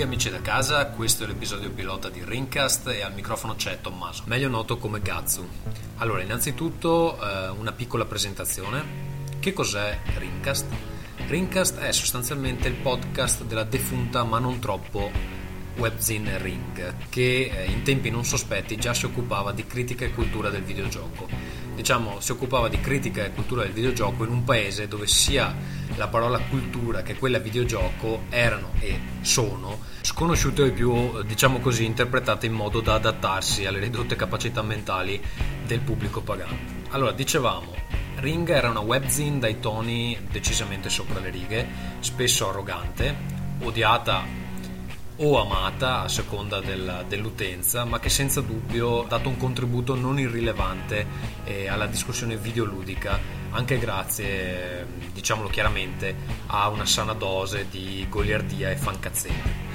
Benvenuti amici da casa, questo è l'episodio pilota di Ringcast e al microfono c'è Tommaso, meglio noto come Gazzu. Allora, innanzitutto eh, una piccola presentazione. Che cos'è Ringcast? Ringcast è sostanzialmente il podcast della defunta ma non troppo webzine Ring, che eh, in tempi non sospetti già si occupava di critica e cultura del videogioco. Diciamo, si occupava di critica e cultura del videogioco in un paese dove sia la parola cultura che quella videogioco erano e sono sconosciute e più, diciamo così, interpretate in modo da adattarsi alle ridotte capacità mentali del pubblico pagano. Allora, dicevamo, Ring era una webzine dai toni decisamente sopra le righe, spesso arrogante, odiata o amata a seconda del, dell'utenza, ma che senza dubbio ha dato un contributo non irrilevante eh, alla discussione videoludica, anche grazie, diciamolo chiaramente, a una sana dose di goliardia e fancazzetta.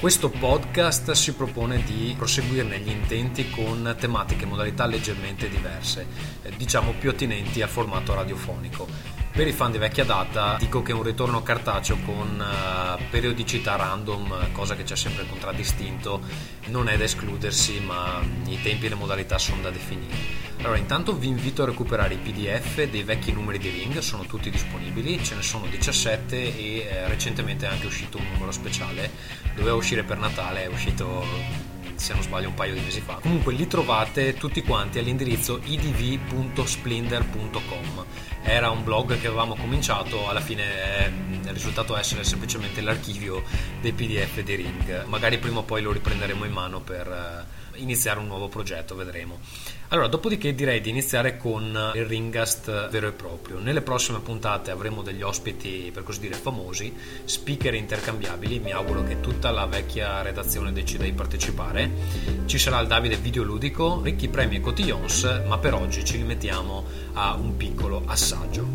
Questo podcast si propone di proseguirne gli intenti con tematiche e modalità leggermente diverse, eh, diciamo più attinenti al formato radiofonico. Per i fan di vecchia data dico che un ritorno cartaceo con uh, periodicità random, cosa che ci ha sempre contraddistinto, non è da escludersi, ma i tempi e le modalità sono da definire. Allora, intanto vi invito a recuperare i PDF dei vecchi numeri di Ring, sono tutti disponibili, ce ne sono 17 e eh, recentemente è anche uscito un numero speciale, doveva uscire per Natale, è uscito se non sbaglio un paio di mesi fa. Comunque li trovate tutti quanti all'indirizzo idv.splendor.com. Era un blog che avevamo cominciato, alla fine è risultato essere semplicemente l'archivio dei PDF di Ring. Magari prima o poi lo riprenderemo in mano per eh, iniziare un nuovo progetto, vedremo. Allora, dopodiché direi di iniziare con il Ringast vero e proprio. Nelle prossime puntate avremo degli ospiti, per così dire, famosi, speaker intercambiabili. Mi auguro che tutta la vecchia redazione decida di partecipare. Ci sarà il Davide Videoludico, ricchi premi e cotillons, ma per oggi ci rimettiamo a un piccolo assaggio.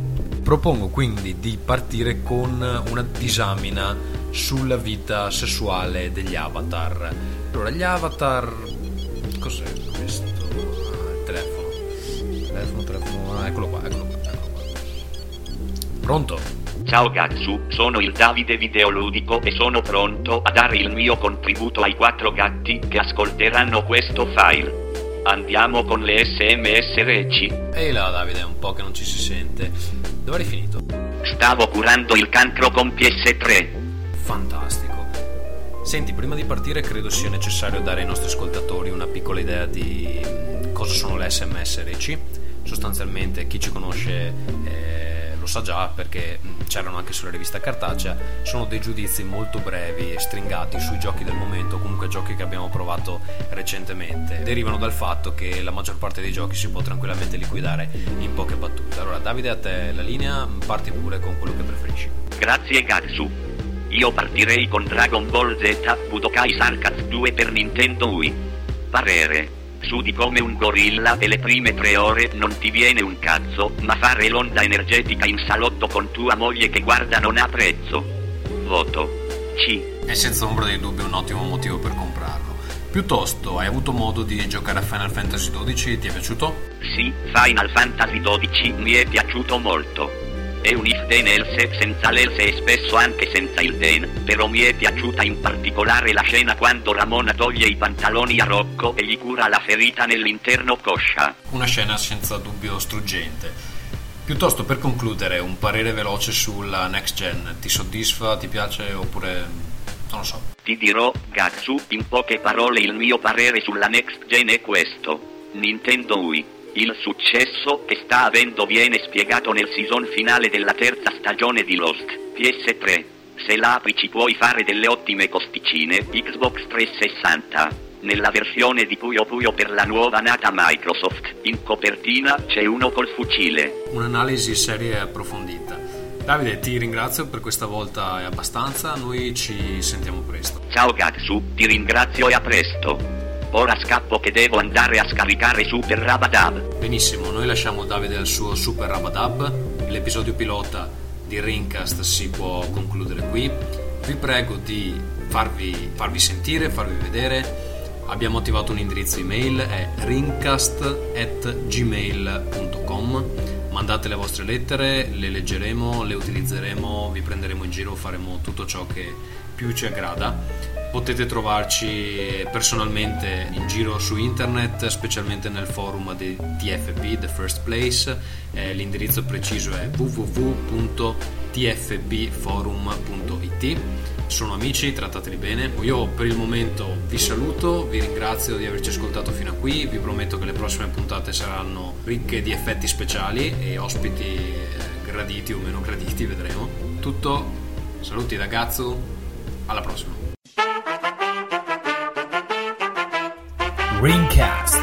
Propongo quindi di partire con una disamina sulla vita sessuale degli avatar. Allora, gli avatar. Cos'è questo? telefono, telefono, ah, eccolo qua, eccolo qua, eccolo qua. Pronto? Ciao Gatsu, sono il Davide Videoludico e sono pronto a dare il mio contributo ai quattro gatti che ascolteranno questo file. Andiamo con le sms reci. Ehi là Davide, è un po' che non ci si sente. Dove hai finito? Stavo curando il cancro con PS3. Fantastico. Senti, prima di partire credo sia necessario dare ai nostri ascoltatori una piccola idea di cosa sono le sms reci sostanzialmente chi ci conosce eh, lo sa già perché c'erano anche sulla rivista cartacea, sono dei giudizi molto brevi e stringati sui giochi del momento, comunque giochi che abbiamo provato recentemente. Derivano dal fatto che la maggior parte dei giochi si può tranquillamente liquidare in poche battute. Allora Davide a te la linea, parti pure con quello che preferisci. Grazie Gatsu. Io partirei con Dragon Ball Z Budokai Sarkaz 2 per Nintendo Wii. Parere su di come un gorilla e le prime tre ore non ti viene un cazzo, ma fare l'onda energetica in salotto con tua moglie che guarda non ha prezzo. Voto. C. È senza ombra di dubbio un ottimo motivo per comprarlo. Piuttosto, hai avuto modo di giocare a Final Fantasy XII? Ti è piaciuto? Sì, Final Fantasy XII mi è piaciuto molto. È un if then else senza l'else e spesso anche senza il then, però mi è piaciuta in particolare la scena quando Ramona toglie i pantaloni a Rocco e gli cura la ferita nell'interno coscia. Una scena senza dubbio struggente. Piuttosto per concludere, un parere veloce sulla next gen, ti soddisfa, ti piace oppure non lo so. Ti dirò, Gatsu, in poche parole il mio parere sulla next gen è questo. Nintendo Wii il successo che sta avendo viene spiegato nel season finale della terza stagione di Lost, PS3. Se la apri ci puoi fare delle ottime costicine, Xbox 360. Nella versione di Puyo Puyo per la nuova nata Microsoft, in copertina c'è uno col fucile. Un'analisi seria e approfondita. Davide, ti ringrazio per questa volta è abbastanza, noi ci sentiamo presto. Ciao Gatsu, ti ringrazio e a presto. Ora scappo che devo andare a scaricare Super Rabadab. Benissimo, noi lasciamo Davide al suo Super Rabadab. L'episodio pilota di Ringcast si può concludere qui. Vi prego di farvi, farvi sentire, farvi vedere. Abbiamo attivato un indirizzo email, è ringcast.gmail.com mandate le vostre lettere, le leggeremo, le utilizzeremo, vi prenderemo in giro, faremo tutto ciò che più ci aggrada. Potete trovarci personalmente in giro su internet, specialmente nel forum di TFB, The First Place. Eh, l'indirizzo preciso è www.tfbforum.it. Sono amici, trattateli bene. Io per il momento vi saluto, vi ringrazio di averci ascoltato fino a qui. Vi prometto che le prossime puntate saranno ricche di effetti speciali e ospiti eh, graditi o meno graditi, vedremo. Tutto, saluti da Gazzu, alla prossima. Greencast.